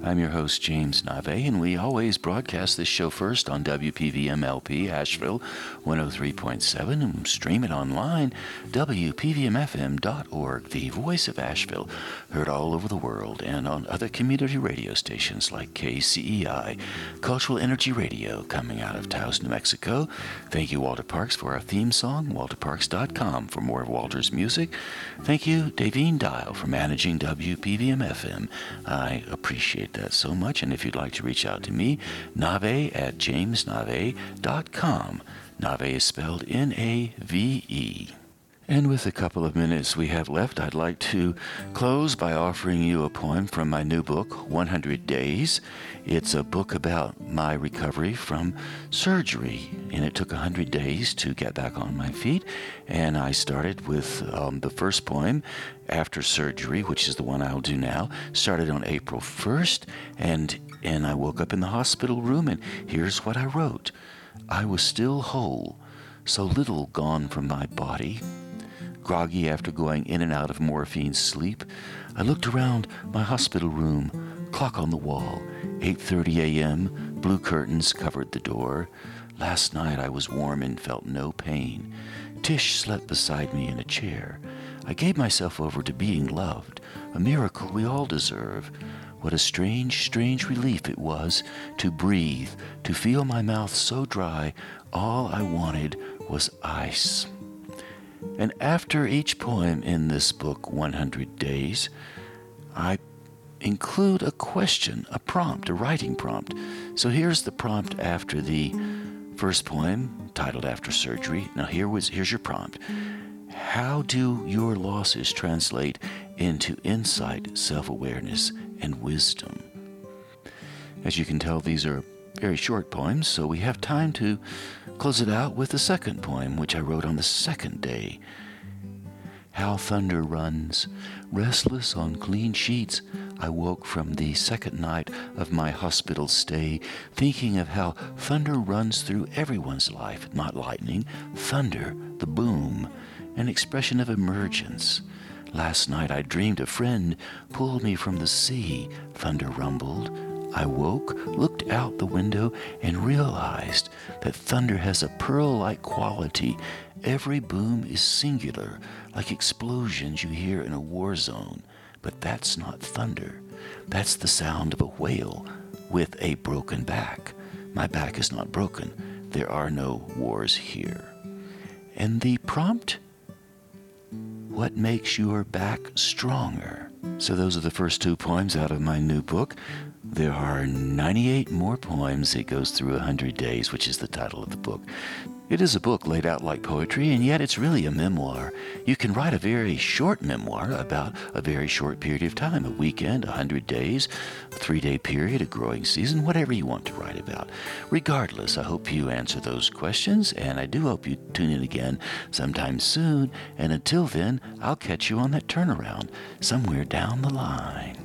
I'm your host, James Nave, and we always broadcast this show first on WPVMLP Asheville 103.7 and stream it online, WPVMFM.org, the voice of Asheville, heard all over the world, and on other community radio stations like KCEI, Cultural Energy Radio, coming out of Taos, New Mexico. Thank you, Walter Parks, for our theme song, walterparks.com for more of Walter's music. Thank you, Davine Dial, for managing WPVMFM. I appreciate that so much. And if you'd like to reach out to me, nave at jamesnave.com. Nave is spelled N A V E. And with a couple of minutes we have left, I'd like to close by offering you a poem from my new book, 100 Days. It's a book about my recovery from surgery, and it took 100 days to get back on my feet. And I started with um, the first poem after surgery, which is the one I'll do now, started on April 1st, and, and I woke up in the hospital room, and here's what I wrote I was still whole, so little gone from my body groggy after going in and out of morphine sleep, I looked around my hospital room, clock on the wall, 8:30 a.m., blue curtains covered the door. Last night I was warm and felt no pain. Tish slept beside me in a chair. I gave myself over to being loved, a miracle we all deserve. What a strange, strange relief it was to breathe, to feel my mouth so dry, all I wanted was ice. And after each poem in this book, 100 Days, I include a question, a prompt, a writing prompt. So here's the prompt after the first poem, titled After Surgery. Now here was here's your prompt. How do your losses translate into insight, self-awareness, and wisdom? As you can tell, these are very short poems, so we have time to close it out with the second poem, which I wrote on the second day. How thunder runs, restless on clean sheets, I woke from the second night of my hospital stay, thinking of how thunder runs through everyone's life, not lightning, thunder, the boom, an expression of emergence. Last night I dreamed a friend pulled me from the sea, thunder rumbled. I woke, looked out the window, and realized that thunder has a pearl like quality. Every boom is singular, like explosions you hear in a war zone. But that's not thunder. That's the sound of a whale with a broken back. My back is not broken. There are no wars here. And the prompt? What makes your back stronger? So, those are the first two poems out of my new book. There are 98 more poems. It goes through 100 days, which is the title of the book. It is a book laid out like poetry, and yet it's really a memoir. You can write a very short memoir about a very short period of time a weekend, a 100 days, a three day period, a growing season, whatever you want to write about. Regardless, I hope you answer those questions, and I do hope you tune in again sometime soon. And until then, I'll catch you on that turnaround somewhere down the line.